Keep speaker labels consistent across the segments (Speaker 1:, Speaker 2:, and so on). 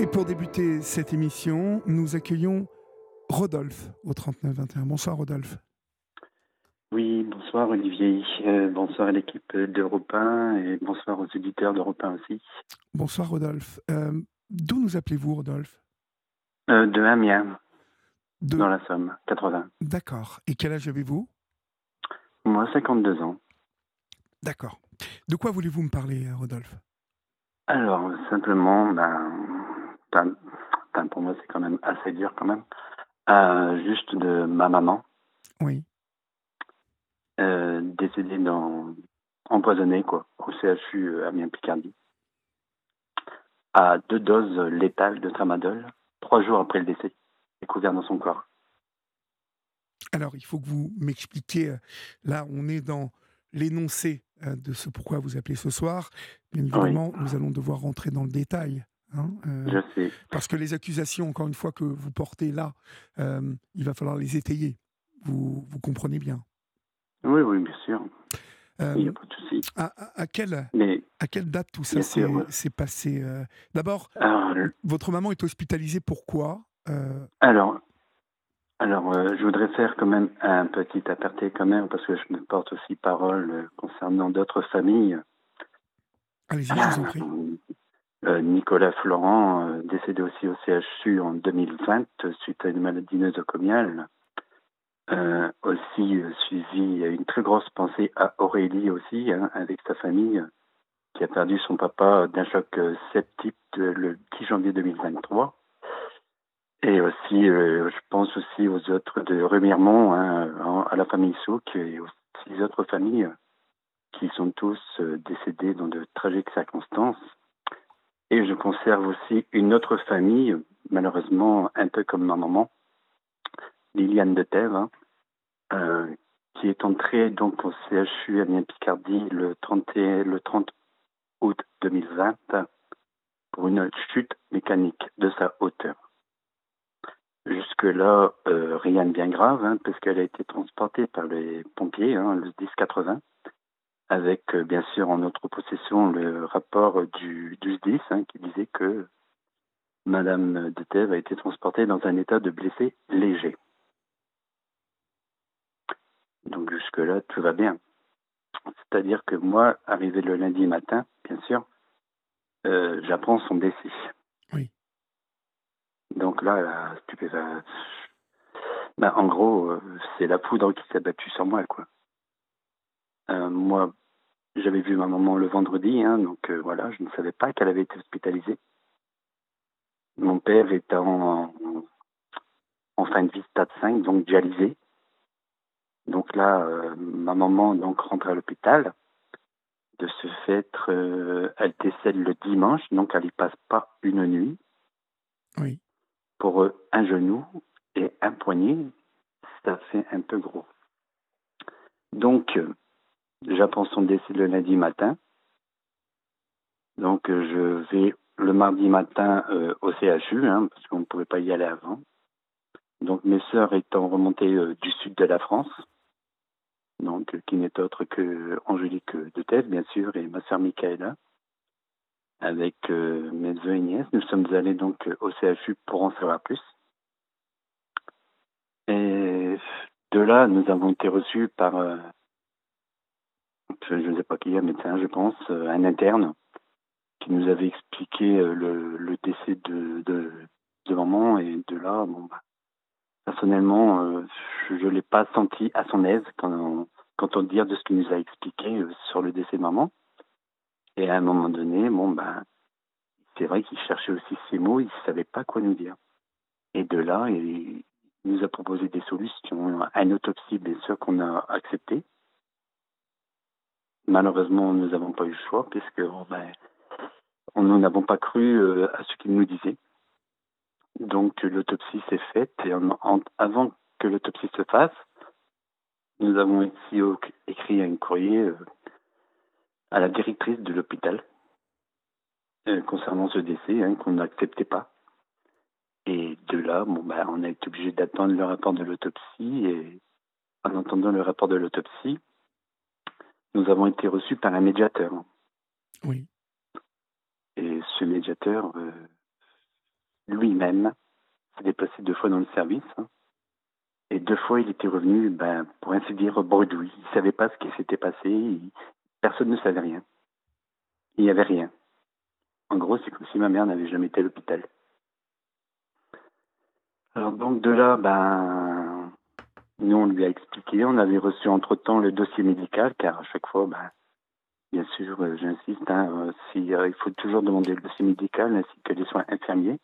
Speaker 1: Et pour débuter cette émission, nous accueillons Rodolphe au 39-21. Bonsoir Rodolphe.
Speaker 2: Oui, bonsoir Olivier, euh, bonsoir à l'équipe d'Europe 1 et bonsoir aux éditeurs d'Europe 1 aussi.
Speaker 1: Bonsoir Rodolphe. Euh, D'où nous appelez-vous Rodolphe?
Speaker 2: Euh, De Amiens, de... dans la Somme, 80.
Speaker 1: D'accord. Et quel âge avez-vous?
Speaker 2: Moi, 52 ans.
Speaker 1: D'accord. De quoi voulez-vous me parler Rodolphe?
Speaker 2: Alors, simplement, ben, pour moi c'est quand même assez dur quand même, juste de ma maman.
Speaker 1: Oui.
Speaker 2: Euh, décédé dans empoisonné quoi, au CHU Amiens Picardie, à deux doses létales de tramadol, trois jours après le décès, découvert dans son corps.
Speaker 1: Alors, il faut que vous m'expliquiez, euh, là on est dans l'énoncé euh, de ce pourquoi vous appelez ce soir. Bien évidemment, nous allons devoir rentrer dans le détail.
Speaker 2: Hein, Je sais.
Speaker 1: Parce que les accusations, encore une fois, que vous portez là, il va falloir les étayer. Vous, vous comprenez bien.
Speaker 2: Oui, oui, bien sûr. Il n'y a pas de souci.
Speaker 1: À, à, quelle, à quelle date tout ça s'est passé euh? D'abord, votre maman est hospitalisée pourquoi
Speaker 2: euh? Alors, alors euh, je voudrais faire quand même un petit aparté quand même, parce que je me porte aussi parole concernant d'autres familles.
Speaker 1: Allez-y, je vous en prie.
Speaker 2: Nicolas Florent, décédé aussi au CHU en 2020 suite à une maladie nosocomiale. Euh, aussi euh, suivi une très grosse pensée à Aurélie aussi, hein, avec sa famille, qui a perdu son papa d'un choc euh, septique le 10 janvier 2023. Et aussi, je pense aussi aux autres de Remiremont, hein, à la famille Souk et aux six autres familles qui sont tous décédés dans de tragiques circonstances. Et je conserve aussi une autre famille, malheureusement un peu comme ma maman, Liliane de Thèves, hein, euh, qui est entrée donc au CHU Amiens Picardie le 30, le 30 août 2020 pour une chute mécanique de sa hauteur. Jusque-là, euh, rien de bien grave, hein, puisqu'elle a été transportée par les pompiers, hein, le 1080, avec euh, bien sûr en notre possession le rapport du, du SDIS hein, qui disait que Madame de Thèves a été transportée dans un état de blessé léger. Donc jusque-là, tout va bien. C'est-à-dire que moi, arrivé le lundi matin, bien sûr, euh, j'apprends son décès.
Speaker 1: Oui.
Speaker 2: Donc là, la ben, en gros, euh, c'est la poudre qui s'est battue sur moi, quoi. Euh, moi, j'avais vu ma maman le vendredi, hein, donc voilà, je ne savais pas qu'elle avait été hospitalisée. Mon père était en, en fin de vie stade 5, donc dialysé. Donc là, euh, ma maman donc rentre à l'hôpital. De ce fait, euh, elle décède le dimanche, donc elle n'y passe pas une nuit.
Speaker 1: Oui.
Speaker 2: Pour un genou et un poignet, ça fait un peu gros. Donc, euh, j'apprends son décès le lundi matin. Donc, je vais le mardi matin au CHU, hein, parce qu'on ne pouvait pas y aller avant. Donc, mes sœurs étant remontées du sud de la France, donc qui n'est autre que Angélique de bien sûr, et ma sœur Michaela, avec euh, mes deux et nièces. Nous sommes allés donc au CHU pour en savoir plus. Et de là, nous avons été reçus par, euh, je ne sais pas qui, un médecin, je pense, euh, un interne, qui nous avait expliqué le, le décès de, maman. Et de là, bon, bah, personnellement, euh, je ne l'ai pas senti à son aise quand on, quand dit de ce qu'il nous a expliqué euh, sur le décès de maman. Et à un moment donné, bon, ben, c'est vrai qu'il cherchait aussi ses mots, il ne savait pas quoi nous dire. Et de là, il nous a proposé des solutions, une autopsie, bien sûr, qu'on a accepté. Malheureusement, nous n'avons pas eu le choix, puisque ben, on n'avons pas cru euh, à ce qu'il nous disait. Donc l'autopsie s'est faite et avant que l'autopsie se fasse, nous avons ici écrit un courrier euh, à la directrice de l'hôpital euh, concernant ce décès hein, qu'on n'acceptait pas. Et de là, bah, on a été obligé d'attendre le rapport de l'autopsie et en entendant le rapport de l'autopsie, nous avons été reçus par un médiateur.
Speaker 1: Oui.
Speaker 2: Et ce médiateur, euh, lui-même s'est déplacé deux fois dans le service. Hein. Et deux fois, il était revenu, ben, pour ainsi dire, bredouille. Il ne savait pas ce qui s'était passé. Personne ne savait rien. Il n'y avait rien. En gros, c'est comme si ma mère n'avait jamais été à l'hôpital. Alors donc de là, ben, nous on lui a expliqué, on avait reçu entre-temps le dossier médical, car à chaque fois, ben, bien sûr, euh, j'insiste, hein, euh, euh, il faut toujours demander le dossier médical ainsi que les soins infirmiers.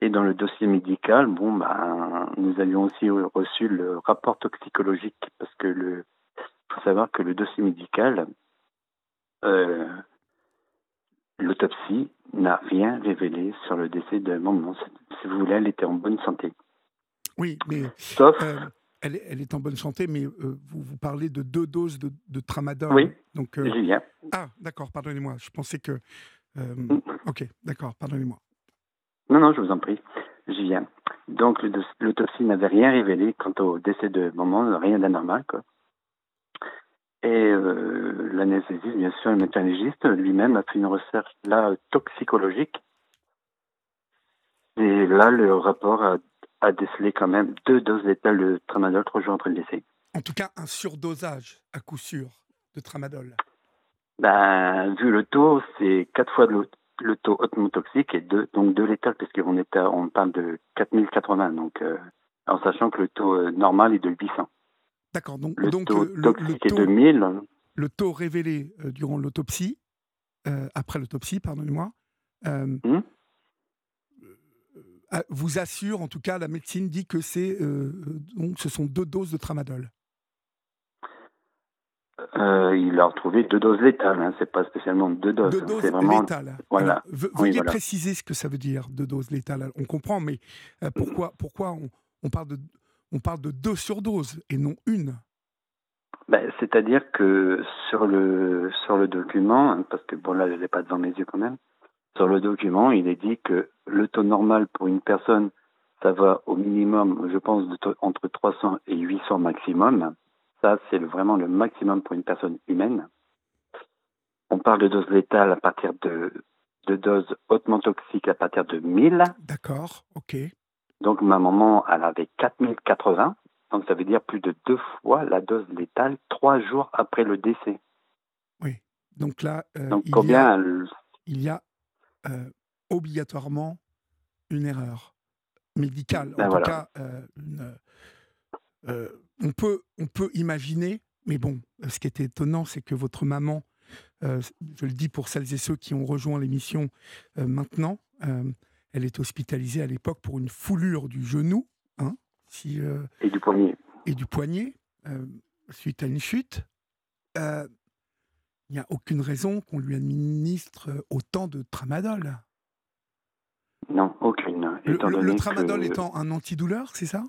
Speaker 2: Et dans le dossier médical, bon, ben, nous avions aussi reçu le rapport toxicologique parce que le, faut savoir que le dossier médical, l'autopsie n'a rien révélé sur le décès de maman. Si vous voulez, elle était en bonne santé.
Speaker 1: Oui, mais
Speaker 2: sauf.
Speaker 1: Euh, elle, elle, est en bonne santé, mais euh, vous, vous, parlez de deux doses de, de tramadol.
Speaker 2: Oui.
Speaker 1: Donc.
Speaker 2: Julien.
Speaker 1: Ah, d'accord. Pardonnez-moi. Je pensais que. Mm. Ok, d'accord. Pardonnez-moi.
Speaker 2: Non, non, je vous en prie. J'y viens. Donc, l'autopsie n'avait rien révélé quant au décès de maman, rien d'anormal, quoi. Et euh, l'anesthésiste, bien sûr, le médecin légiste, lui-même a fait une recherche là toxicologique. Et là, le rapport a, a décelé quand même deux doses létales de tramadol trois jours après le décès.
Speaker 1: En tout cas, un surdosage, à coup sûr, de tramadol.
Speaker 2: Ben, vu le taux, c'est quatre fois l'autre le taux hautement toxique est de, donc de létal, puisqu'on est on parle de 4080, donc, euh, en sachant que le taux euh, normal est de 800.
Speaker 1: D'accord, donc
Speaker 2: le
Speaker 1: donc,
Speaker 2: taux
Speaker 1: le,
Speaker 2: toxique
Speaker 1: le taux,
Speaker 2: est de 1000.
Speaker 1: Le taux révélé euh, durant l'autopsie, euh, après l'autopsie, pardonnez-moi, euh,
Speaker 2: Hum
Speaker 1: vous assure, en tout cas, la médecine dit que c'est donc ce sont deux doses de tramadol.
Speaker 2: Euh, il a retrouvé deux doses létales, hein. c'est pas spécialement deux doses.
Speaker 1: Deux doses
Speaker 2: c'est vraiment...
Speaker 1: létales.
Speaker 2: Voilà. Oui,
Speaker 1: veuillez
Speaker 2: voilà.
Speaker 1: préciser ce que ça veut dire, deux doses létales. On comprend, mais euh, pourquoi, pourquoi on, on parle de, on parle de deux surdoses et non une?
Speaker 2: Ben, C'est-à-dire que sur le, sur le document, hein, parce que bon là je l'ai pas devant mes yeux quand même, sur le document il est dit que le taux normal pour une personne, ça va au minimum, je pense, de taux- entre 300 et 800 maximum. Ça, c'est vraiment le maximum pour une personne humaine. On parle de doses létales à partir de, de doses hautement toxiques à partir de 1000.
Speaker 1: D'accord, ok.
Speaker 2: Donc ma maman, elle avait 4080. Donc ça veut dire plus de deux fois la dose létale trois jours après le décès.
Speaker 1: Donc là, euh,
Speaker 2: Donc
Speaker 1: il y a,
Speaker 2: combien elle-
Speaker 1: il y a euh, obligatoirement une erreur médicale. En
Speaker 2: Ben
Speaker 1: tout cas, euh, une, euh, on, peut, on peut imaginer, mais bon, ce qui était étonnant, c'est que votre maman, je le dis pour celles et ceux qui ont rejoint l'émission maintenant, elle est hospitalisée à l'époque pour une foulure du genou, hein, si,
Speaker 2: et du poignet.
Speaker 1: et du poignet, suite à une chute. Euh, Il n'y a aucune raison qu'on lui administre autant de tramadol.
Speaker 2: Non, aucune.
Speaker 1: Le, tramadol
Speaker 2: que-
Speaker 1: étant un antidouleur, c'est ça?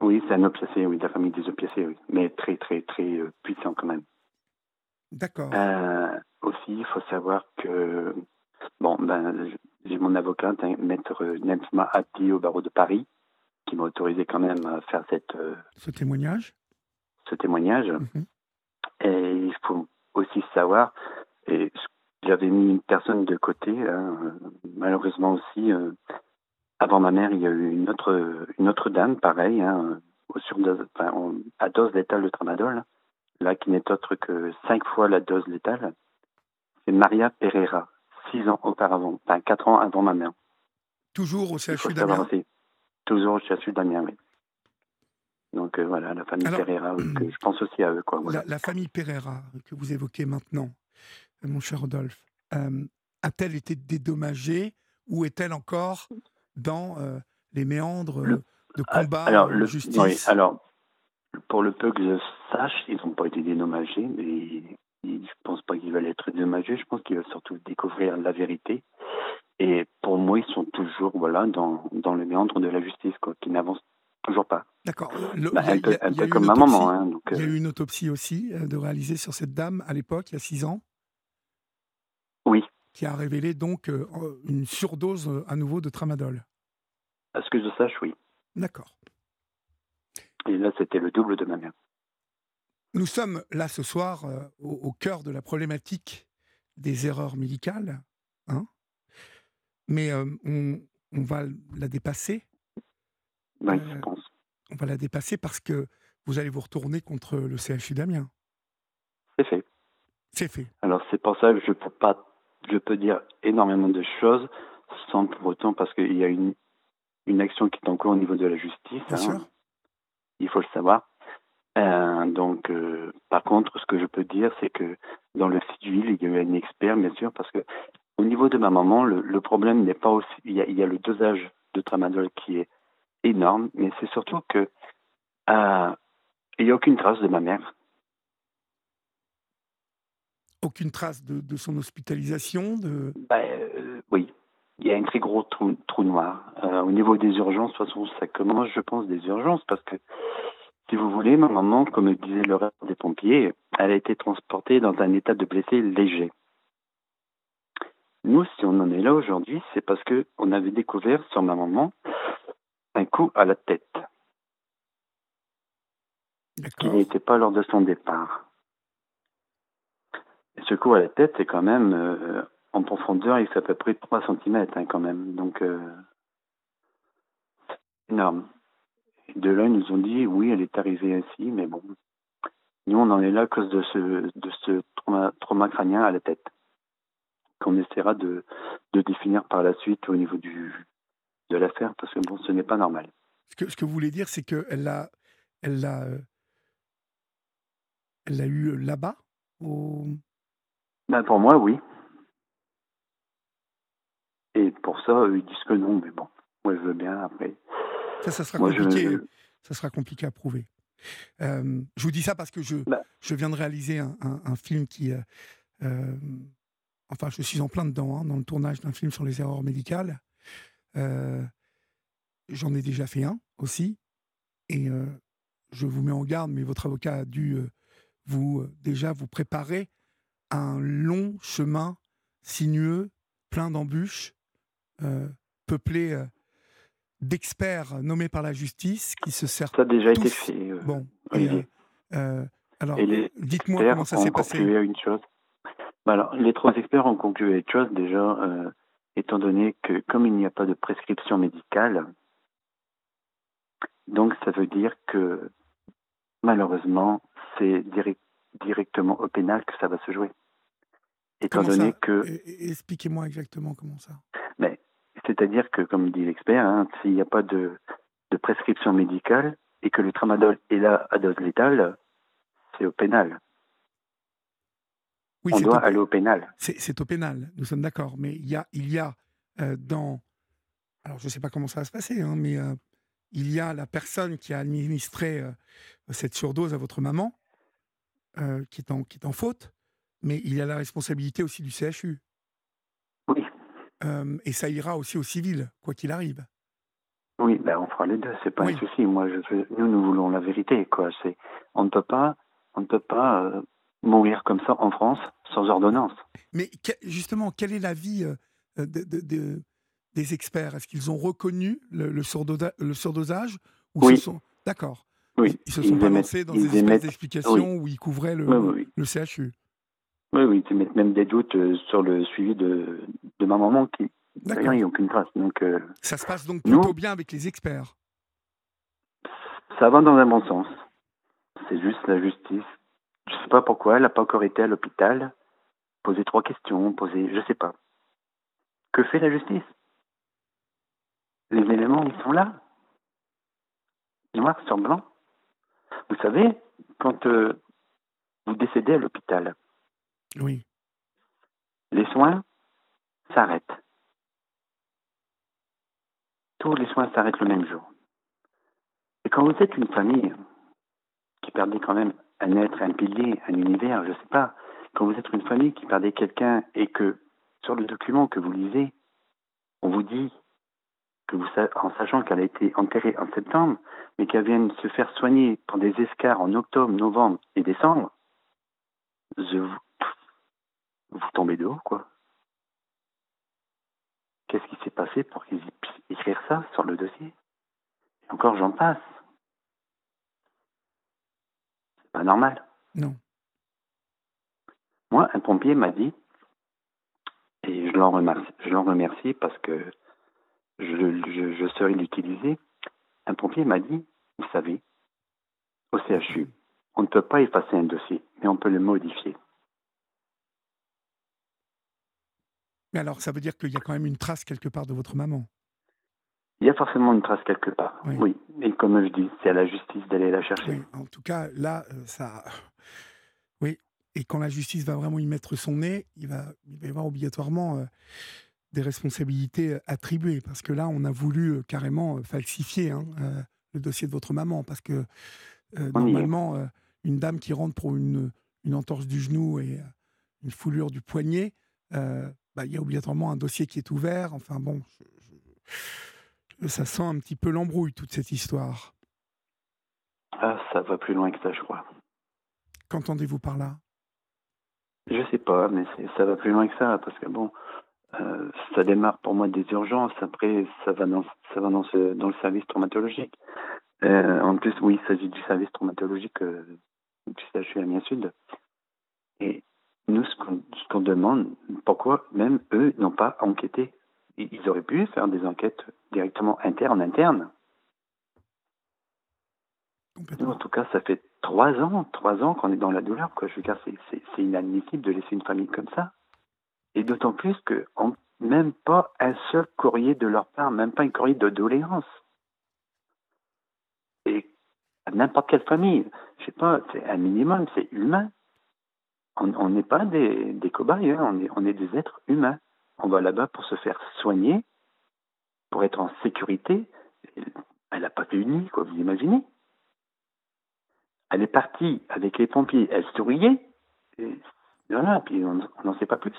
Speaker 2: Oui, c'est un opiacé, oui, de la famille des opiacés, oui. Mais très, très, très euh, puissant quand même.
Speaker 1: D'accord.
Speaker 2: Euh, aussi, il faut savoir que, bon, ben, j'ai mon avocate, hein, maître Nensma Abdi au barreau de Paris, qui m'a autorisé quand même à faire cette, euh,
Speaker 1: Ce témoignage?
Speaker 2: ce témoignage.
Speaker 1: Mhm.
Speaker 2: Et il faut aussi savoir, et j'avais mis une personne de côté, hein, malheureusement aussi, euh, avant ma mère, il y a eu une autre, une autre dame, pareil, hein, au surdose, enfin, en- à dose létale de tramadol, là, qui n'est autre que cinq fois la dose létale. C'est Maria Pereira, six ans auparavant, enfin quatre ans avant ma mère.
Speaker 1: Toujours au CHU d'Amiens?
Speaker 2: Toujours au CHU d'Amiens, oui. Donc euh, voilà, la famille
Speaker 1: Alors,
Speaker 2: Pereira, que je pense aussi à eux, quoi. Voilà.
Speaker 1: la, la famille Pereira que vous évoquez maintenant, euh, mon cher Rodolphe, euh, a-t-elle été dédommagée ou est-elle encore dans euh, les méandres
Speaker 2: Le-
Speaker 1: de combat
Speaker 2: alors, le,
Speaker 1: justice?
Speaker 2: oui, alors, pour le peu que je sache, ils n'ont pas été dédommagés, mais ils- je ne pense pas qu'ils veulent être dédommagés. Je pense qu'ils veulent surtout découvrir la vérité. Et pour moi, ils sont toujours voilà, dans, dans le méandre de la justice, quoi, qui n'avance toujours pas.
Speaker 1: D'accord. Le-
Speaker 2: Bah, un peu, peu comme ma maman. Hein, donc,
Speaker 1: Il y a
Speaker 2: euh,
Speaker 1: eu une autopsie aussi euh, de réaliser sur cette dame à l'époque, il y a six ans,
Speaker 2: Oui,
Speaker 1: qui a révélé donc euh, une surdose euh, à nouveau de tramadol.
Speaker 2: à ce que je sache, oui.
Speaker 1: D'accord.
Speaker 2: Et là, c'était le double de ma mère.
Speaker 1: Nous sommes là ce soir euh, au, au cœur de la problématique des erreurs médicales, hein. mais euh, on, on va la dépasser.
Speaker 2: Oui, je pense.
Speaker 1: On va la dépasser parce que vous allez vous retourner contre le CHU d'Amiens.
Speaker 2: C'est fait.
Speaker 1: C'est fait.
Speaker 2: Alors c'est pour ça que je peux pas, je peux dire énormément de choses sans pour autant parce qu'il y a une une action qui est en cours au niveau de la justice.
Speaker 1: Bien
Speaker 2: hein.
Speaker 1: sûr.
Speaker 2: Il faut le savoir. Euh, donc, euh, par contre, ce que je peux dire, c'est que dans le civil, il y a eu un expert, bien sûr, parce que au niveau de ma maman, le, le problème n'est pas aussi. Il y, a, il y, a, le dosage de tramadol qui est énorme, mais c'est surtout que euh, il n'y a aucune trace de ma mère.
Speaker 1: Aucune trace de, de son hospitalisation de...
Speaker 2: Ben, oui, il y a un très gros trou, trou noir. Euh, au niveau des urgences, de toute façon, ça commence, je pense, des urgences, parce que, si vous voulez, ma maman, comme disait le reste des pompiers, elle a été transportée dans un état de blessé léger. Nous, si on en est là aujourd'hui, c'est parce que on avait découvert sur ma maman un coup à la tête, qui n'était pas lors de son départ. Et ce coup à la tête, c'est quand même euh, en profondeur, il fait à peu près 3 cm hein, quand même. Donc, euh, énorme. De là, ils nous ont dit, oui, elle est arrivée ainsi, mais bon, nous, on en est là à cause de ce, de ce trauma, trauma crânien à la tête, qu'on essaiera de, de, définir par la suite au niveau du, de l'affaire, parce que bon, ce n'est pas normal.
Speaker 1: Ce que, ce que vous voulez dire, c'est qu'elle l'a elle l'a elle l'a eu là-bas au...
Speaker 2: ben, Pour moi, oui. Et pour ça, ils disent que non, mais bon, moi je veux bien après.
Speaker 1: Ça, ça sera, moi, compliqué, je... ça sera compliqué à prouver. Euh, je vous dis ça parce que je, bah. je viens de réaliser un, un, un film qui. Euh, euh, enfin, je suis en plein dedans, hein, dans le tournage d'un film sur les erreurs médicales. J'en ai déjà fait un aussi. Et je vous mets en garde, mais votre avocat a dû vous déjà vous préparer à un long chemin sinueux, plein d'embûches, euh, peuplé euh, d'experts nommés par la justice qui se servent.
Speaker 2: Ça a déjà
Speaker 1: tous...
Speaker 2: été fait. Euh,
Speaker 1: bon, et, alors, dites-moi comment ça s'est passé.
Speaker 2: À une chose. Bah, alors, les trois experts ont conclu à une chose déjà, étant donné que comme il n'y a pas de prescription médicale, donc ça veut dire que malheureusement, c'est direct, directement au pénal que ça va se jouer.
Speaker 1: Étant comment donné ça que. Expliquez-moi exactement comment ça.
Speaker 2: Mais c'est-à-dire que, comme dit l'expert, hein, s'il n'y a pas de, de, prescription médicale et que le tramadol est là à dose létale, c'est au pénal.
Speaker 1: Oui,
Speaker 2: On doit
Speaker 1: au,
Speaker 2: aller au pénal.
Speaker 1: C'est au pénal, nous sommes d'accord. Mais il y a, il y a euh, dans. Alors, je ne sais pas comment ça va se passer, hein, mais euh, il y a la personne qui a administré euh, cette surdose à votre maman, qui, est en, qui est en faute, mais il y a la responsabilité aussi du CHU. Euh, et ça ira aussi au civil, quoi qu'il arrive.
Speaker 2: Oui, ben on fera les deux, c'est pas oui. un souci. Moi, je nous, nous voulons la vérité, quoi. C'est, on ne peut pas, on ne peut pas mourir comme ça en France sans ordonnance.
Speaker 1: Mais que, justement, quel est l'avis euh, de, de, de, des experts? Est-ce qu'ils ont reconnu le, le, surdosa, le surdosage ou
Speaker 2: oui.
Speaker 1: sont d'accord
Speaker 2: Oui.
Speaker 1: Ils se sont
Speaker 2: ils
Speaker 1: pas
Speaker 2: émettent,
Speaker 1: lancés dans des
Speaker 2: émettent,
Speaker 1: explications
Speaker 2: oui.
Speaker 1: où ils couvraient le,
Speaker 2: oui,
Speaker 1: le CHU.
Speaker 2: Oui, oui, ils mettent même des doutes euh, sur le suivi de, de ma maman qui d'ailleurs il n'y a aucune trace. Donc, euh,
Speaker 1: ça se passe donc plutôt
Speaker 2: nous,
Speaker 1: bien avec les experts.
Speaker 2: Ça va dans un bon sens. C'est juste la justice. Je ne sais pas pourquoi elle n'a pas encore été à l'hôpital, poser trois questions, poser, je sais pas. Que fait la justice? Les éléments, ils sont là, noir sur blanc. Vous savez, quand euh, vous décédez à l'hôpital,
Speaker 1: oui.
Speaker 2: les soins s'arrêtent. Tous les soins s'arrêtent le même jour. Et quand vous êtes une famille qui perdait quand même un être, un pilier, un univers, je ne sais pas, quand vous êtes une famille qui perdait quelqu'un et que sur le document que vous lisez, on vous dit que vous, en sachant qu'elle a été enterrée en septembre, mais qu'elle vient de se faire soigner pour des escars en octobre, novembre et décembre, vous, vous tombez de haut, quoi. Qu'est-ce qui s'est passé pour qu'ils puissent écrire ça sur le dossier? Encore, j'en passe. C'est pas normal.
Speaker 1: Non.
Speaker 2: Moi, un pompier m'a dit, et je l'en remercie, je l'en remercie parce que je je l'utiliser. Un pompier m'a dit, vous savez, au CHU, on ne peut pas effacer un dossier, mais on peut le modifier.
Speaker 1: Mais alors, ça veut dire qu'il y a quand même une trace quelque part de votre maman
Speaker 2: Il y a forcément une trace quelque part, oui. Et comme je dis, c'est à la justice d'aller la chercher.
Speaker 1: en tout cas, là, euh, ça. Oui. Et quand la justice va vraiment y mettre son nez, il va, il va y avoir obligatoirement euh, des responsabilités euh, attribuées. Parce que là, on a voulu carrément falsifier hein, le dossier de votre maman. Parce que normalement, une dame qui rentre pour une, une entorse du genou et une foulure du poignet, bah, il y a obligatoirement un dossier qui est ouvert. Enfin bon, ça sent un petit peu l'embrouille, toute cette histoire.
Speaker 2: Ah, ça va plus loin que ça, je crois.
Speaker 1: Qu'entendez-vous par là?
Speaker 2: Je sais pas, mais ça va plus loin que ça, parce que bon, euh, ça démarre pour moi des urgences, après ça va dans, ça va dans, dans le service traumatologique. Euh, en plus, oui, il s'agit du service traumatologique euh, du CHU Amiens Sud. Et nous, ce qu'on demande, pourquoi même eux n'ont pas enquêté Ils auraient pu faire des enquêtes directement internes, internes. Nous, en tout cas, ça fait trois ans, trois ans qu'on est dans la douleur. Quoi. Je veux dire, c'est inadmissible de laisser une famille comme ça. Et d'autant plus que même pas un seul courrier de leur part, même pas un courrier de doléance. Et n'importe quelle famille, je sais pas, c'est un minimum, c'est humain on n'est pas des, des cobayes, hein. on, est, on est des êtres humains. On va là-bas pour se faire soigner, pour être en sécurité. Elle n'a pas fait quoi, vous imaginez Elle est partie avec les pompiers, elle souriait, et voilà, puis on n'en sait pas plus.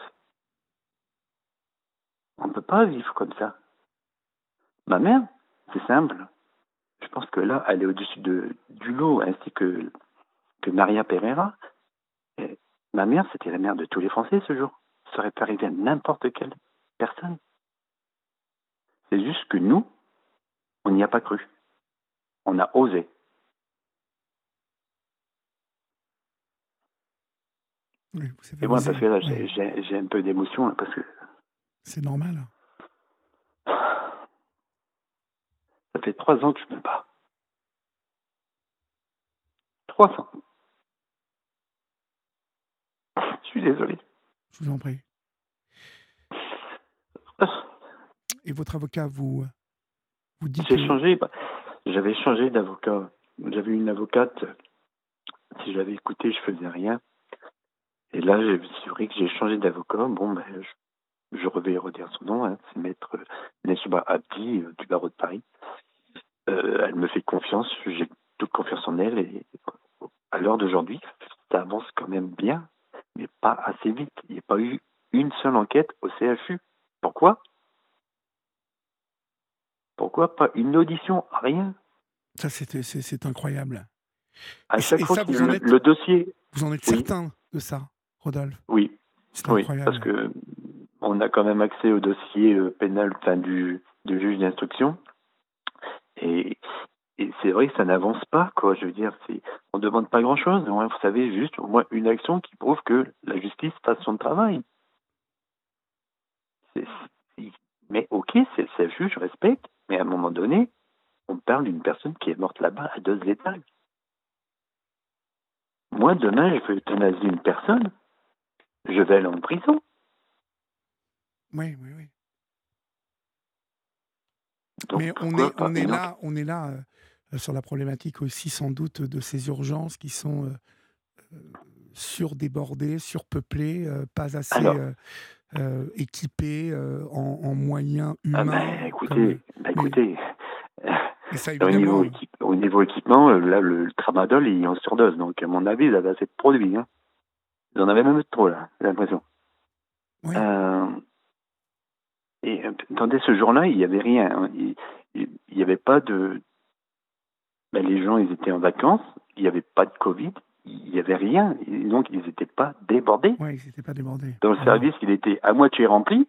Speaker 2: On ne peut pas vivre comme ça. Ma mère, c'est simple. Je pense que là, elle est au-dessus de, du lot, ainsi que, que Maria Pereira. Ma mère, c'était la mère de tous les Français ce jour. Ça aurait pu arriver à n'importe quelle personne. C'est juste que nous, on n'y a pas cru. On a osé.
Speaker 1: Oui,
Speaker 2: Et moi, parce que là, j'ai un peu d'émotion, parce que...
Speaker 1: C'est normal.
Speaker 2: Ça fait trois ans que je me bats. Trois ans. Je suis désolé.
Speaker 1: Je vous en prie. Et votre avocat vous, vous dit
Speaker 2: J'ai changé. Bah, j'avais changé d'avocat. J'avais une avocate. Si j'avais écouté, je faisais rien. Et là, c'est vrai que j'ai changé d'avocat. Bon, ben, je, je vais redire son nom. Hein. C'est maître Nesba Abdi euh, du barreau de Paris. Euh, elle me fait confiance. J'ai toute confiance en elle. Et à l'heure d'aujourd'hui, ça avance quand même bien mais pas assez vite. Il n'y a pas eu une seule enquête au CHU. Pourquoi? Pourquoi pas une audition? Rien.
Speaker 1: Ça, c'est incroyable.
Speaker 2: À chaque fois le dossier.
Speaker 1: Vous en êtes certain de ça, Rodolphe?
Speaker 2: Oui. Oui, parce que on a quand même accès au dossier euh, pénal du, du juge d'instruction. Et et c'est vrai que ça n'avance pas, quoi. Je veux dire, c'est, on demande pas grand-chose. Vous savez, juste au moins une action qui prouve que la justice fasse son travail. mais ok, c'est le juge, je respecte. Mais à un moment donné, on parle d'une personne qui est morte là-bas à deux étages. Moi, demain, je veux euthanasier une personne, je vais aller en prison.
Speaker 1: Oui, oui, oui. mais on est, on est là, on est là sur la problématique aussi sans doute de ces urgences qui sont euh, euh, surdébordées, surpeuplées, pas assez équipées en, moyens
Speaker 2: ah
Speaker 1: humains.
Speaker 2: Ben, écoutez, ben, écoutez. au, niveau au, niveau équipement, là, le, tramadol, il est en surdose. Donc, à mon avis, ils avaient assez de produits. Hein. Ils en avaient même trop, là, j'ai l'impression. et attendez, ce jour-là, il n'y avait rien. Hein. Il n'y avait pas de, ben, les gens, ils étaient en vacances, il n'y avait pas de Covid, il n'y avait rien, donc ils n'étaient pas débordés.
Speaker 1: Oui, ils n'étaient pas débordés.
Speaker 2: Dans le service, il était à moitié rempli.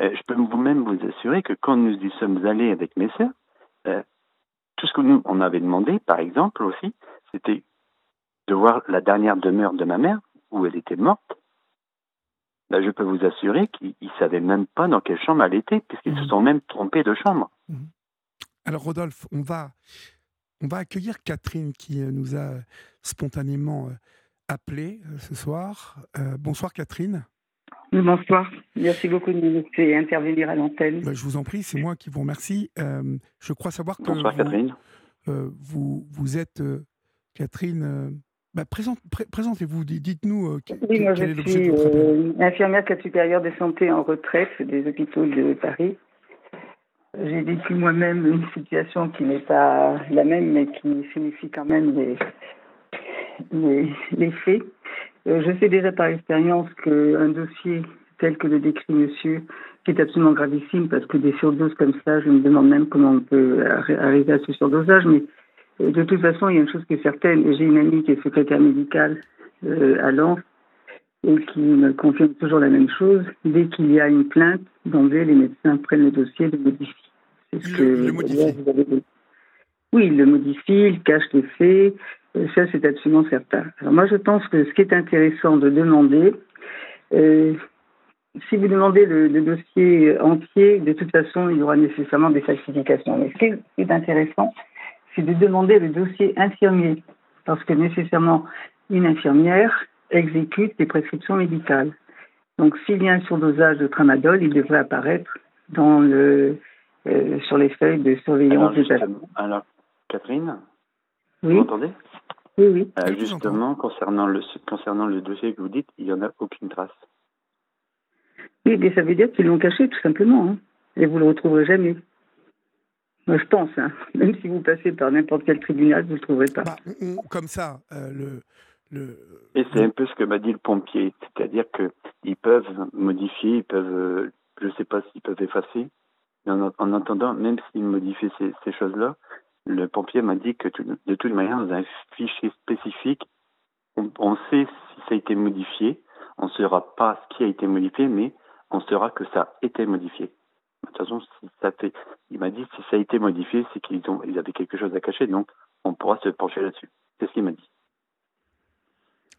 Speaker 2: Euh, je peux vous-même vous assurer que quand nous y sommes allés avec mes sœurs, euh, tout ce que nous, on avait demandé, par exemple aussi, c'était de voir la dernière demeure de ma mère, où elle était morte. ben, je peux vous assurer qu'ils ne savaient même pas dans quelle chambre elle était, puisqu'ils se mhm. sont même trompés de chambre. Mhm.
Speaker 1: Alors Rodolphe, on va, on va accueillir Catherine qui euh, nous a spontanément euh, appelé euh, ce soir. bonsoir Catherine.
Speaker 3: Bonsoir. Merci beaucoup de nous laisser intervenir à l'antenne.
Speaker 1: Ben, je vous en prie, c'est moi qui vous remercie. je crois savoir que
Speaker 2: Bonsoir vous, Catherine.
Speaker 1: vous, vous êtes Catherine bah, Présentez-vous, dites-nous
Speaker 3: euh, oui, moi, je suis euh, infirmière cadre supérieure de santé en retraite des hôpitaux de Paris. J'ai vécu moi-même une situation qui n'est pas la même, mais qui signifie quand même les, les, faits. Euh, je sais déjà par expérience qu'un dossier tel que le décrit monsieur, qui est absolument gravissime, parce que des surdoses comme ça, je me demande même comment on peut arriver à ce surdosage, mais de toute façon, il y a une chose qui est certaine. J'ai une amie qui est secrétaire médicale euh, à Lens et qui me confirme toujours la même chose. Dès qu'il y a une plainte, d'emblée, les médecins prennent le dossier et le modifient.
Speaker 1: C'est ce que le modifient.
Speaker 3: Oui, ils le modifient, ils cachent les faits. Euh, ça, c'est absolument certain. Alors moi, je pense que ce qui est intéressant de demander, euh, si vous demandez le, le, dossier entier, de toute façon, il y aura nécessairement des falsifications. Mais ce qui est intéressant, c'est de demander le dossier infirmier, parce que nécessairement, une infirmière exécute des prescriptions médicales. Donc, s'il y a un surdosage de tramadol, il devrait apparaître dans le, euh, sur les feuilles de surveillance
Speaker 2: alors, alors Catherine,
Speaker 3: oui.
Speaker 2: vous m'entendez?
Speaker 3: Oui, oui.
Speaker 2: Euh, justement, concernant le, concernant le dossier que vous dites, il n'y en a aucune trace.
Speaker 3: Oui, mais ça veut dire qu'ils l'ont caché, tout simplement. Hein. Et vous ne le retrouverez jamais. Moi, je pense. Hein. Même si vous passez par n'importe quel tribunal, vous ne le trouverez pas.
Speaker 1: Bah, comme ça, euh, le,
Speaker 2: Et c'est un peu ce que m'a dit le pompier. C'est-à-dire qu'ils peuvent modifier, ils peuvent, euh, je ne sais pas s'ils peuvent effacer. Mais en, en attendant, même s'ils modifient ces, choses-là, le pompier m'a dit que de toute manière, dans un fichier spécifique, on, on, sait si ça a été modifié. On ne saura pas ce qui a été modifié, mais on saura que ça a été modifié. De toute façon, si ça fait, il m'a dit si ça a été modifié, c'est qu'ils ils avaient quelque chose à cacher, donc on pourra se pencher là-dessus. C'est ce qu'il m'a dit.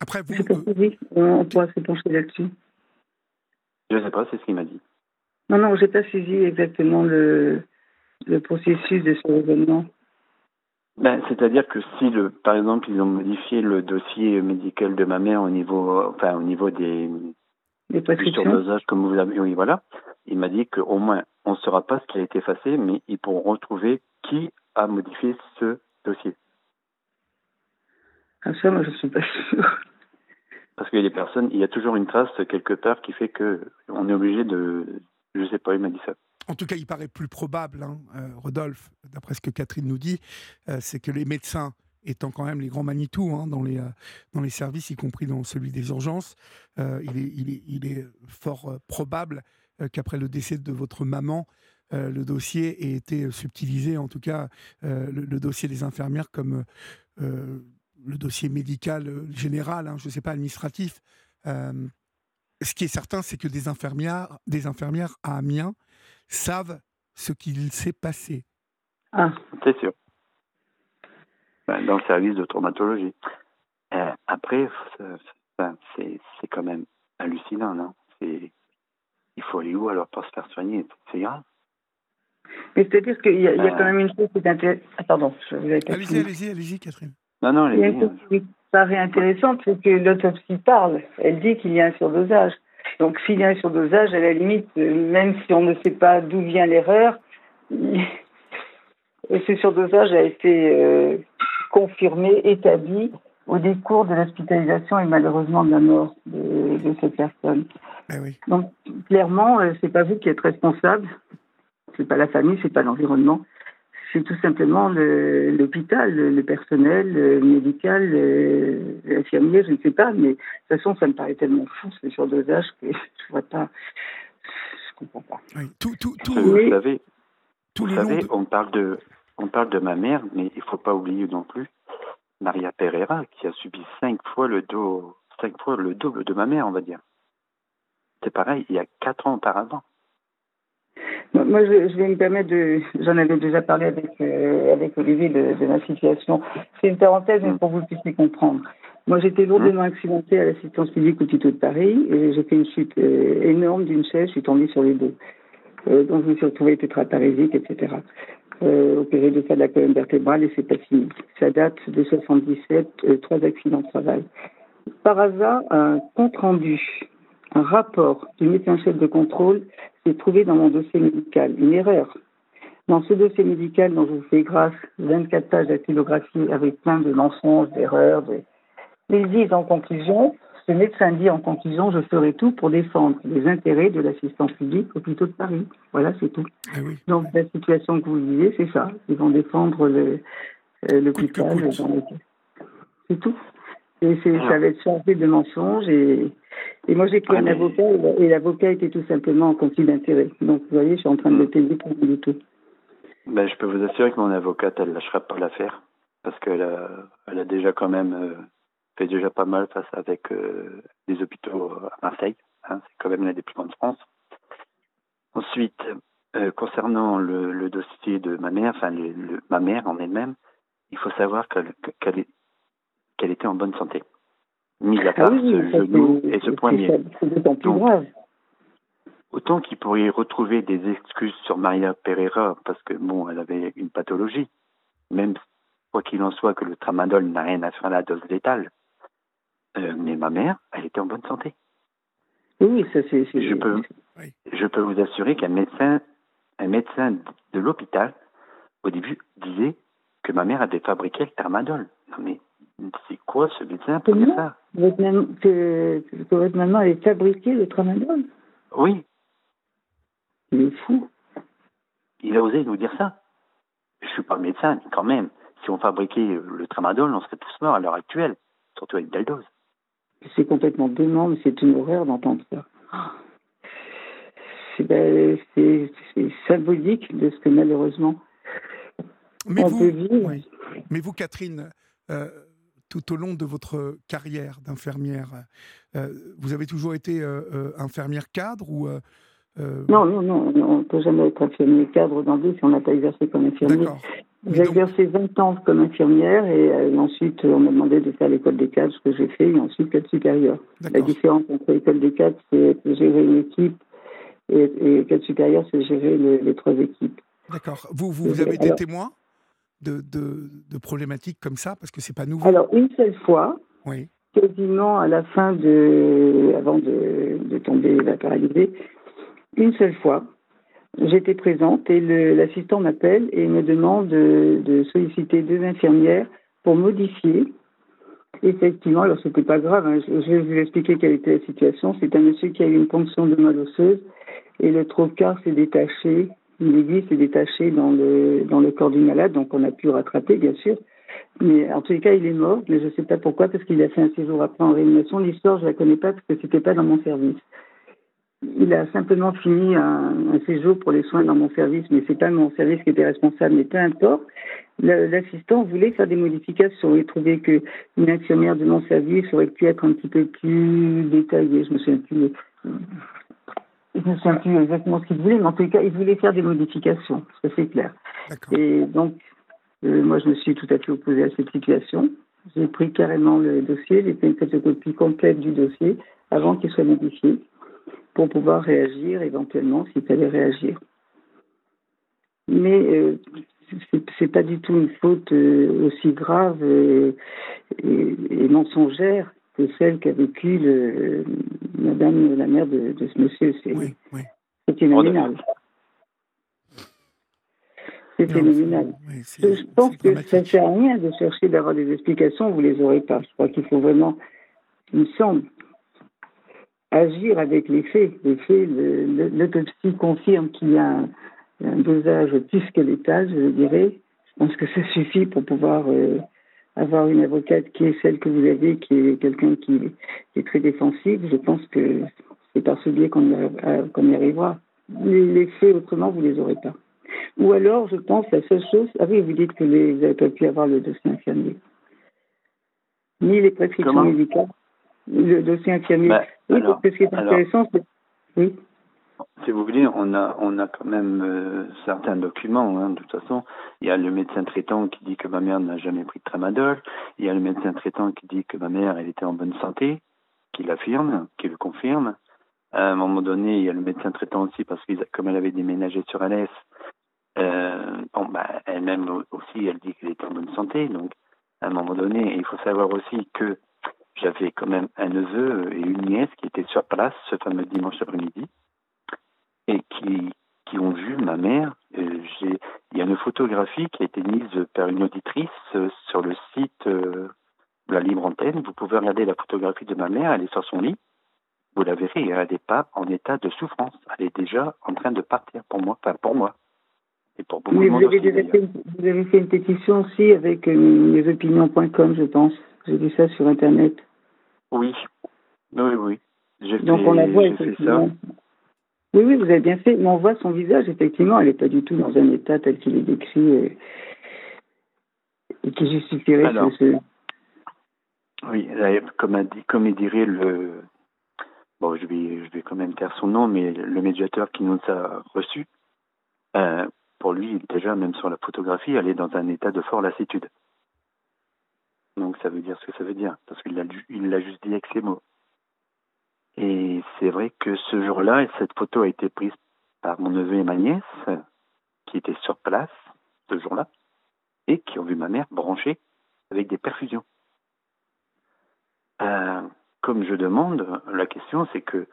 Speaker 1: Après, vous.
Speaker 3: Oui, on pourra se pencher là-dessus.
Speaker 2: Je ne sais pas, c'est ce qu'il m'a dit.
Speaker 3: Non, non, j'ai pas saisi exactement le, le processus de ce événement.
Speaker 2: Ben, c'est-à-dire que si, le, par exemple, ils ont modifié le dossier médical de ma mère au niveau, enfin, au niveau des,
Speaker 3: des prescriptions,
Speaker 2: comme vous avez, oui, voilà, il m'a dit qu'au moins, on ne saura pas ce qui a été effacé, mais ils pourront retrouver qui a modifié ce dossier.
Speaker 3: Ah ça, moi, je ne suis pas sûr.
Speaker 2: Parce qu'il y a des personnes, il y a toujours une trace quelque part qui fait que on est obligé de, je ne sais pas, il m'a dit ça.
Speaker 1: En tout cas, il paraît plus probable, hein, euh, Rodolphe, d'après ce que Catherine nous dit, euh, c'est que les médecins étant quand même les grands Manitou hein, dans, les, euh, dans les services, y compris dans celui des urgences, il, est, il, est, il, est, fort probable euh, qu'après le décès de votre maman, euh, le dossier ait été subtilisé, en tout cas euh, le, dossier des infirmières comme le dossier médical général, hein, je ne sais pas, administratif. ce qui est certain, c'est que des infirmières, des infirmières à Amiens savent ce qu'il s'est passé.
Speaker 3: Ah.
Speaker 2: C'est sûr. Ben, dans le service de traumatologie. après, c'est quand même hallucinant, non? C'est il faut aller où alors pour se faire soigner? C'est grave.
Speaker 3: Mais c'est-à-dire qu'il y, a, quand même une chose qui est intéressante. Ah, pardon,
Speaker 1: je vous Allez-y, allez-y, allez-y, Catherine.
Speaker 2: Non, non,
Speaker 3: Il y a une chose qui paraît intéressante, c'est que l'autopsie parle. Elle dit qu'il y a un surdosage. Donc, s'il y a un surdosage, à la limite, même si on ne sait pas d'où vient l'erreur, ce surdosage a été euh, confirmé, établi au décours de l'hospitalisation et malheureusement de la mort de, de cette personne.
Speaker 1: Oui.
Speaker 3: Donc clairement, euh, c'est pas vous qui êtes responsable, c'est pas la famille, c'est pas l'environnement, c'est tout simplement l'hôpital, le, personnel le médical, l'infirmier, je ne sais pas, mais de toute façon, ça me paraît tellement fou ce surdosage que je vois pas, je comprends pas.
Speaker 1: Oui. Tout, tout, tout,
Speaker 2: vous savez, vous savez on parle de, on parle de ma mère, mais il faut pas oublier non plus Maria Pereira, qui a subi cinq fois le dos, cinq fois le double de ma mère, on va dire. C'est pareil, il y a quatre ans auparavant.
Speaker 3: Moi, je, vais me permettre de. J'en avais déjà parlé avec, euh, avec Olivier de, ma situation. C'est une parenthèse, mais pour que vous puissiez comprendre. Moi, j'étais lourdement accidentée à l'assistance publique au tuto de Paris j'ai fait une chute euh, énorme d'une chaise, je suis tombée sur les dos. Euh, donc, je me suis retrouvée tétraparésique, etc. Euh, opérée de ça de la colonne vertébrale et c'est pas fini. Ça date de 77, euh, trois accidents de travail. Par hasard, un compte rendu, un rapport du médecin-chef de contrôle s'est trouvé dans mon dossier médical. Une erreur. Dans ce dossier médical dont je vous fais grâce, 24 pages d'actylographie avec plein de mensonges, d'erreurs, de... ils disent en conclusion, ce médecin dit en conclusion, je ferai tout pour défendre les intérêts de l'assistance publique au plutôt de Paris. Voilà, c'est tout.
Speaker 1: Ah oui.
Speaker 3: Donc la situation que vous disiez, c'est ça. Ils vont défendre le, euh, l'hôpital.
Speaker 1: Que coûte.
Speaker 3: C'est tout. Et c'est, ça va être chargé de mensonges. Et, et moi, j'ai pris
Speaker 2: Ah,
Speaker 3: un
Speaker 2: mais-
Speaker 3: avocat et, l'avocat était tout simplement en conflit d'intérêt. Donc, vous voyez, je suis en train de le payer pour du tout.
Speaker 2: Ben, je peux vous assurer que mon avocate, elle lâchera pas l'affaire. Parce qu'elle a, elle a déjà quand même euh, fait déjà pas mal face avec euh, les hôpitaux à Marseille. hein. c'est quand même l'un des plus grands de France. Ensuite, euh, concernant le, le dossier de ma mère, enfin le- le- ma mère en elle-même, il faut savoir qu'elle qu'elle est- qu'elle était en bonne santé. Mis à part ce
Speaker 3: Ah
Speaker 2: genou et ce poignet.
Speaker 3: c'est- C'est d'autant plus
Speaker 2: Donc,
Speaker 3: grave.
Speaker 2: Autant qu'il pourrait y retrouver des excuses sur Maria Pereira parce que bon, elle avait une pathologie. Même quoi qu'il en soit, que le tramadol n'a rien à faire à la dose létale. Euh, mais ma mère, elle était en bonne santé.
Speaker 3: Oui, ça c'est. c'est-
Speaker 2: Je peux, je peux vous assurer qu'un médecin, un médecin de l'hôpital, au début, disait que ma mère avait fabriqué le tramadol. Non mais c'est quoi ce médecin pour ça
Speaker 3: Votre maman, que, que votre maman avait fabriqué le tramadol.
Speaker 2: Oui,
Speaker 3: Il est fou.
Speaker 2: il a osé nous dire ça. Je suis pas médecin, mais quand même. Si on fabriquait le tramadol, on serait tous morts à l'heure actuelle, surtout avec telle dose.
Speaker 3: C'est complètement dément, mais c'est une horreur d'entendre ça. C'est ben, c'est symbolique de ce que malheureusement
Speaker 1: Mais
Speaker 3: on
Speaker 1: vous,
Speaker 3: peut vivre.
Speaker 1: oui. Mais vous, Catherine, euh, tout au long de votre carrière d'infirmière, euh, vous avez toujours été euh, euh, infirmière cadre ou euh, euh,
Speaker 3: Non, non, non, on ne peut jamais être infirmier cadre d'emblée si on n'a pas exercé comme infirmier. J'ai
Speaker 1: donc-
Speaker 3: exercé 20 ans comme infirmière et euh, ensuite on m'a demandé de faire l'école des cadres, ce que j'ai fait, et ensuite cadre supérieur. La différence entre l'école des cadres, c'est gérer une équipe et, et cadre supérieur, c'est gérer le- les trois équipes.
Speaker 1: D'accord. Vous, vous, vous avez été
Speaker 3: Alors-
Speaker 1: témoin de, de, de problématiques comme ça parce que c'est pas nouveau.
Speaker 3: Alors, une seule fois,
Speaker 1: Oui.
Speaker 3: quasiment à la fin de, avant de, de tomber la paralysée, une seule fois, j'étais présente et l'assistant m'appelle et me demande de, de solliciter deux infirmières pour modifier. Effectivement, alors c'était pas grave, hein, je, je vais vous expliquer quelle était la situation. C'est un monsieur qui a eu une ponction de moelle osseuse et le trocar s'est détaché, une aiguille s'est détachée dans le, dans le corps du malade, donc on a pu rattraper, bien sûr. Mais en tous les cas, il est mort, mais je ne sais pas pourquoi, parce qu'il a fait un séjour après en réanimation. L'histoire, je la connais pas parce que c'était pas dans mon service. Il a simplement fini un, séjour pour les soins dans mon service, mais c'est pas mon service qui était responsable, mais peu importe. L'assistant voulait faire des modifications. Il trouvait que une infirmière de mon service aurait pu être un petit peu plus détaillée. Je me souviens plus. Je me souviens plus exactement ce qu'il voulait, mais en tous les cas, il voulait faire des modifications. Ça c'est clair. Et donc, euh, moi, je me suis tout à fait opposée à cette situation. J'ai pris carrément le dossier, j'ai fait une photocopie complète du dossier avant qu'il soit modifié pour pouvoir réagir éventuellement s'il fallait réagir. Mais euh, c'est- pas du tout une faute euh, aussi grave euh, et, et mensongère que celle qu'a vécue le, Madame la mère de, de ce monsieur. C'est
Speaker 1: Oui, oui.
Speaker 3: c'est phénoménal. C'est phénoménal.
Speaker 1: oui,
Speaker 3: Je pense que ça ne sert à rien de chercher d'avoir des explications, vous les aurez pas. Je crois qu'il faut vraiment, il me semble, agir avec les faits. Les faits, le- le- l'autopsie confirme qu'il y a un, un dosage plus que létal, je dirais. Je pense que ça suffit pour pouvoir euh, avoir une avocate qui est celle que vous avez, qui est quelqu'un qui, qui est très défensive. Je pense que c'est par ce biais qu'on y, y arrivera. Les, faits, autrement, vous les aurez pas. Ou alors, je pense, la seule chose. Ah oui, vous dites que les, vous n'avez pas pu avoir le dossier infirmier. Ni les prescriptions
Speaker 2: Comment?
Speaker 3: médicales. Le dossier infirmier.
Speaker 2: Bah,
Speaker 3: oui,
Speaker 2: alors,
Speaker 3: parce que ce qui est intéressant, c'est. Oui.
Speaker 2: Si vous voulez, on a, quand même euh, certains documents. Hein, de toute façon, il y a le médecin traitant qui dit que ma mère n'a jamais pris de tramadol. Il y a le médecin traitant qui dit que ma mère, était en bonne santé, qui l'affirme, qui le confirme. À un moment donné, il y a le médecin traitant aussi parce que comme elle avait déménagé sur Alès, euh, bon, bah, elle-même aussi, elle dit qu'elle était en bonne santé. Donc, à un moment donné, il faut savoir aussi que j'avais quand même un neveu et une nièce qui étaient sur place ce fameux dimanche après-midi et qui, qui ont vu ma mère. Euh, il y a une photographie qui a été mise par une auditrice euh, sur le site euh, de la Libre Antenne. Vous pouvez regarder la photographie de ma mère, elle est sur son lit. Vous la verrez, elle n'est pas en état de souffrance. Elle est déjà en train de partir pour moi, enfin pour moi.
Speaker 3: Et pour beaucoup de vous, avez fait, vous avez fait une pétition aussi avec lesopinions.com, je pense. J'ai vu ça sur Internet.
Speaker 2: Oui, oui, oui.
Speaker 3: Donc on la voit effectivement. Oui, oui, vous avez bien fait. Mais on voit son visage, effectivement, elle n'est pas du tout dans un état tel qu'il est décrit et, qui justifierait Alors, ce...
Speaker 2: Oui, comme, a dit, comme il dirait le. Bon, je vais, je vais quand même taire son nom, mais le médiateur qui nous a reçus, euh, pour lui, déjà, même sur la photographie, elle est dans un état de fort lassitude. Donc ça veut dire ce que ça veut dire, parce qu'il l'a juste dit avec ses mots. Et c'est vrai que ce jour-là, cette photo a été prise par mon neveu et ma nièce, qui étaient sur place ce jour-là, et qui ont vu ma mère branchée avec des perfusions. Euh, comme je demande, la question c'est que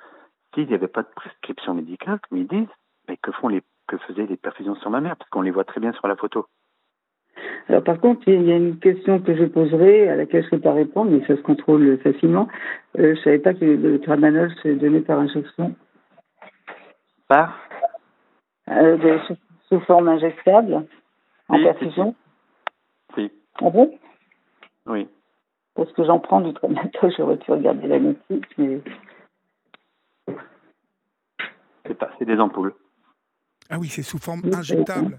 Speaker 2: s'il n'y avait pas de prescription médicale, comme ils disent, mais que font les que faisaient les perfusions sur ma mère, parce qu'on les voit très bien sur la photo.
Speaker 3: Alors par contre, il y a une question que je poserai à laquelle je ne peux pas répondre, mais ça se contrôle facilement. Euh, je ne savais pas que le tramanol se donnait par injection.
Speaker 2: Par?
Speaker 3: Euh, sous, forme injectable, en perfusion.
Speaker 2: Si.
Speaker 3: Ah bon?
Speaker 2: Oui.
Speaker 3: Parce que j'en prends du tramadol, j'aurais pu regarder la notice, mais...
Speaker 2: C'est des ampoules.
Speaker 1: Ah oui, c'est sous forme injectable.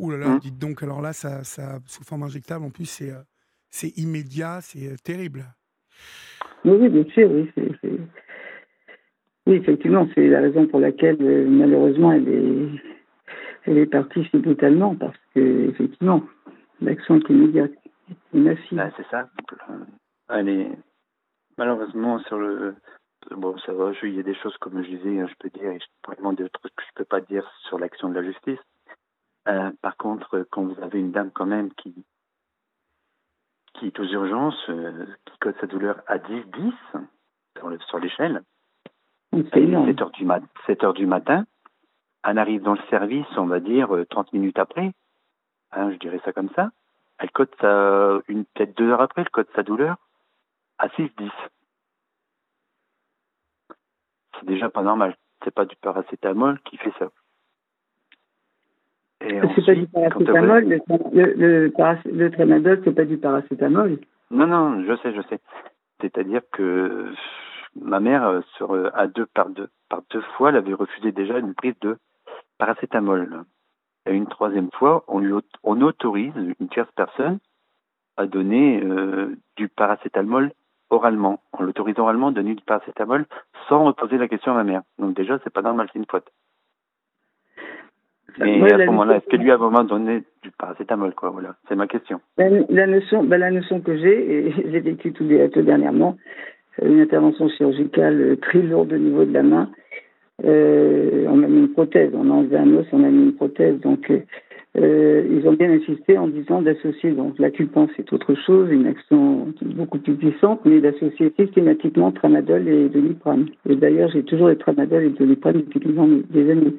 Speaker 1: Ouh là là, mmh. dites donc, alors là, ça, ça, sous forme injectable, en plus, c'est, euh, c'est immédiat, c'est euh, terrible.
Speaker 3: Oui, bien sûr, oui. Oui, effectivement, c'est la raison pour laquelle, euh, malheureusement, elle est, elle est partie si brutalement, parce que, effectivement, l'action est immédiate, est massive.
Speaker 2: C'est ça. Elle est, malheureusement, sur le. Bon, ça va, il y a des choses, comme je disais, hein, je peux dire, et je pourrais demander des trucs que je ne peux pas dire sur l'action de la justice. Euh, par contre, quand vous avez une dame quand même qui, qui est aux urgences, euh, qui code sa douleur à 10-10 sur l'échelle, 7 heures, du mat 7 heures du matin, elle arrive dans le service, on va dire, 30 euh, minutes après, hein, je dirais ça comme ça, elle code sa, une, peut-être deux heures après, elle code sa douleur à 6-10. C'est déjà pas normal. C'est pas du paracétamol qui fait ça.
Speaker 3: C'est pas du paracétamol, le, le, le, tramadol, c'est pas du paracétamol.
Speaker 2: Non, non, je sais, je sais. C'est-à-dire que ma mère, euh, sur, à deux, par, deux, par deux fois, elle avait refusé déjà une prise de paracétamol. Et une troisième fois, on, lui, on autorise une tierce personne à donner euh, du paracétamol oralement. On l'autorise oralement à donner du paracétamol sans reposer la question à ma mère. Donc déjà, c'est pas normal, c'est une faute. Mais à ce moment-là, est-ce que lui a vraiment donné du paracétamol quoi Voilà, c'est ma question.
Speaker 3: Ben, la, notion, ben, la notion que j'ai, et j'ai vécu tout, tout dernièrement, une intervention chirurgicale euh, très lourde au niveau de la main. Euh, on a mis une prothèse, on a enlevé un os, on a mis une prothèse. Donc, euh, ils ont bien insisté en disant d'associer, donc la culpance c'est autre chose, une action beaucoup plus puissante, mais d'associer systématiquement tramadol et doliprane. Et d'ailleurs, j'ai toujours les tramadol et doliprane depuis des années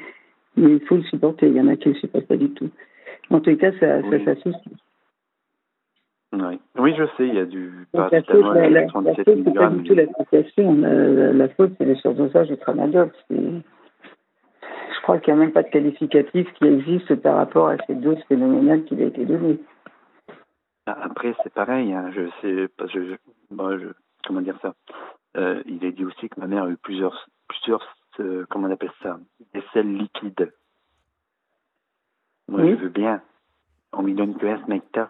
Speaker 3: mais il faut le supporter. Il y en a qui ne le supportent pas du tout. En tout cas, ça, oui. ça s'associe.
Speaker 2: Oui. oui, je sais, il y a du
Speaker 3: paracétamol la, la, la, faute, c'est pas du tout l'association. La, la, faute, c'est le surdosage du tramadol. Je crois qu'il n'y a même pas de qualificatif qui existe par rapport à ces doses phénoménales qui a été données.
Speaker 2: Ah, après, c'est pareil. Hein, je sais, parce que je, bon, je, comment dire ça euh, Il est dit aussi que ma mère a eu plusieurs, plusieurs euh, comment on appelle ça, des sels liquides. Moi, je veux bien. On lui donne que un smecta.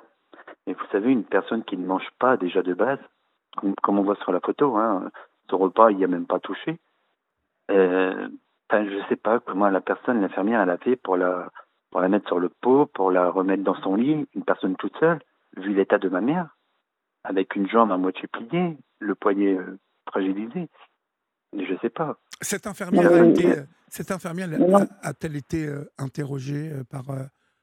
Speaker 2: Mais vous savez, une personne qui ne mange pas déjà de base, comme, on voit sur la photo, hein, son repas, il n'y a même pas touché. Euh, je sais pas comment la personne, l'infirmière, elle a fait pour la, pour la mettre sur le pot, pour la remettre dans son lit, une personne toute seule, vu l'état de ma mère, avec une jambe à moitié pliée, le poignet euh, fragilisé. Je sais pas.
Speaker 1: Cette infirmière, a été, cette infirmière a-t-elle été interrogée par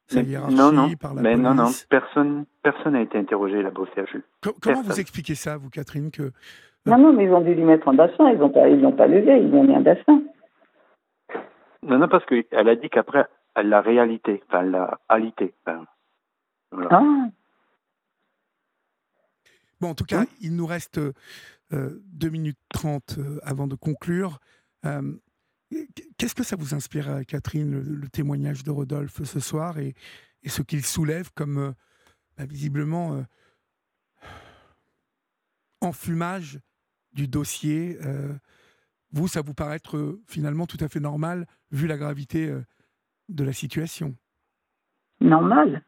Speaker 1: sa hiérarchie,
Speaker 2: non, non.
Speaker 1: par la
Speaker 2: mais
Speaker 1: police
Speaker 2: non, non, personne, personne n'a été interrogé là-bas au CHU.
Speaker 1: comment
Speaker 2: Personne.
Speaker 1: vous expliquez ça, vous, Catherine que
Speaker 3: Non, non, mais ils ont dû lui mettre un bassin. Ils n'ont pas, ils pas levé. Ils lui ont mis un bassin.
Speaker 2: Non, non, parce qu'elle a dit qu'après, elle l'a réalité, enfin, elle l'a alité. Enfin, voilà.
Speaker 3: Ah,
Speaker 1: Bon, en tout cas, il nous reste euh, 2 minutes 30 euh, avant de conclure. Euh, Qu'est-ce que ça vous inspire, euh, Catherine, le, le témoignage de Rodolphe ce soir et, et ce qu'il soulève comme, euh, bah, visiblement, euh, enfumage du dossier euh, Vous, ça vous paraît être euh, finalement tout à fait normal, vu la gravité euh, de la situation?
Speaker 3: Normal?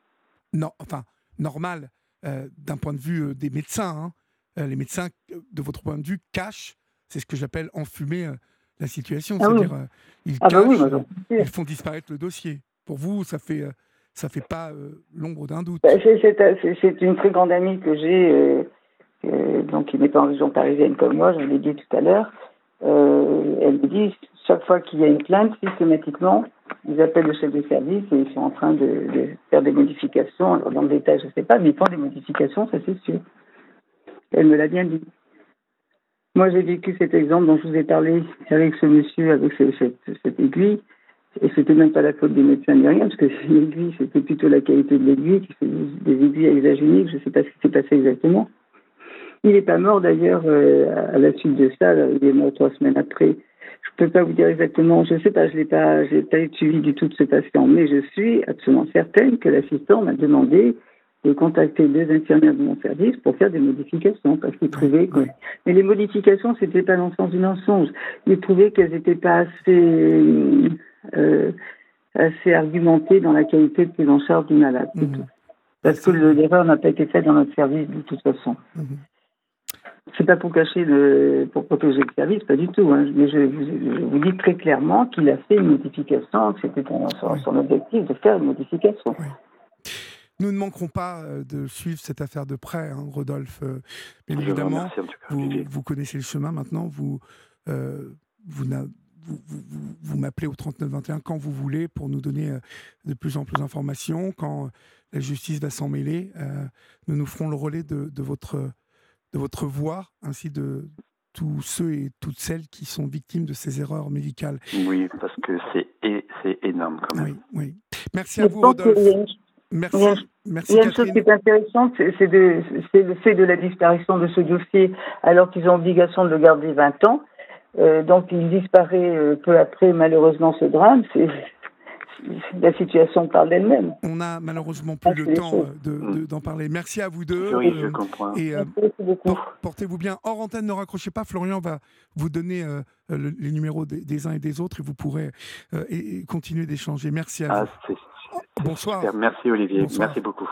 Speaker 1: Non, enfin, normal euh, d'un point de vue euh, des médecins. hein. Euh, les médecins, euh, de votre point de vue, cachent, c'est ce que j'appelle enfumer euh, la situation.
Speaker 3: Ah.
Speaker 1: C'est-à-dire, ils
Speaker 3: Ah bah oui,
Speaker 1: cachent, ils font disparaître le dossier. Pour vous, ça fait, ça fait pas euh, l'ombre d'un doute.
Speaker 3: Bah, c'est- une très grande amie que j'ai, euh, euh, donc qui n'est pas en région parisienne comme moi, je l'ai dit tout à l'heure. Elle me dit, chaque fois qu'il y a une plainte, systématiquement, ils appellent le chef de service et ils sont en train de, de faire des modifications. Alors, dans le détail, je ne sais pas, mais ils font des modifications, ça c'est sûr. Elle me l'a bien dit. Moi, j'ai vécu cet exemple dont je vous ai parlé avec ce monsieur, avec ce- cette, aiguille. Et c'était même pas la faute des médecins ni rien, parce que l'aiguille, c'était plutôt la qualité de l'aiguille, qui des aiguilles à je ne sais pas ce qui s'est passé exactement. Il n'est pas mort d'ailleurs euh, à la suite de ça, là, il est mort trois semaines après. Je ne peux pas vous dire exactement, je ne sais pas, je n'ai pas, pas suivi du tout de ce patient, mais je suis absolument certaine que l'assistant m'a demandé de contacter deux infirmières de mon service pour faire des modifications, parce qu'il trouvait que... Mais les modifications, c'était pas dans le sens du mensonge. Il trouvait qu'elles n'étaient pas assez, euh, assez argumentées dans la qualité de prise en charge du malade.
Speaker 1: Mhm.
Speaker 3: tout. Parce que le- l'erreur n'a pas été faite dans notre service de toute façon.
Speaker 1: Mhm.
Speaker 3: C'est pas pour cacher le, pour protéger le service, pas du tout. Hein. Mais je vous, je vous dis très clairement qu'il a fait une modification, que c'était son, son- son objectif de faire une modification.
Speaker 1: Nous ne manquerons pas euh, de suivre cette affaire de près, hein, Rodolphe. euh, Bien
Speaker 2: Je vous
Speaker 1: évidemment, vous, connaissez le chemin maintenant. Vous, euh, vous, vous, vous- vous- vous m'appelez au 3921 quand vous voulez pour nous donner euh, de plus en plus d'informations. Quand la justice va s'en mêler, euh, nous nous ferons le relais de, de votre, de votre voix, ainsi de tous ceux et toutes celles qui sont victimes de ces erreurs médicales.
Speaker 2: Oui, parce que c'est énorme quand même.
Speaker 1: Oui, oui. Merci à vous, Rodolphe. Merci,
Speaker 3: il y a-
Speaker 1: merci
Speaker 3: Il y a une chose qui est intéressante, c'est de- le fait de la disparition de ce dossier alors qu'ils ont obligation de le garder 20 ans. Euh, donc il disparaît euh, peu après malheureusement ce drame. C'est la situation parle d'elle-même.
Speaker 1: On a malheureusement plus
Speaker 3: Ah,
Speaker 1: le temps euh, de- de- d'en parler. Merci à vous deux.
Speaker 2: Oui, je
Speaker 1: euh,
Speaker 2: comprends.
Speaker 1: et euh,
Speaker 3: Merci beaucoup.
Speaker 1: por- portez-vous bien. Hors antenne, ne raccrochez pas. Florian va vous donner euh, le- les numéros des, des uns et des autres et vous pourrez euh, et- et continuer d'échanger. Merci à
Speaker 2: Ah,
Speaker 1: vous. Bonsoir.
Speaker 2: super. Merci Olivier.
Speaker 1: Bonsoir.
Speaker 2: Merci beaucoup.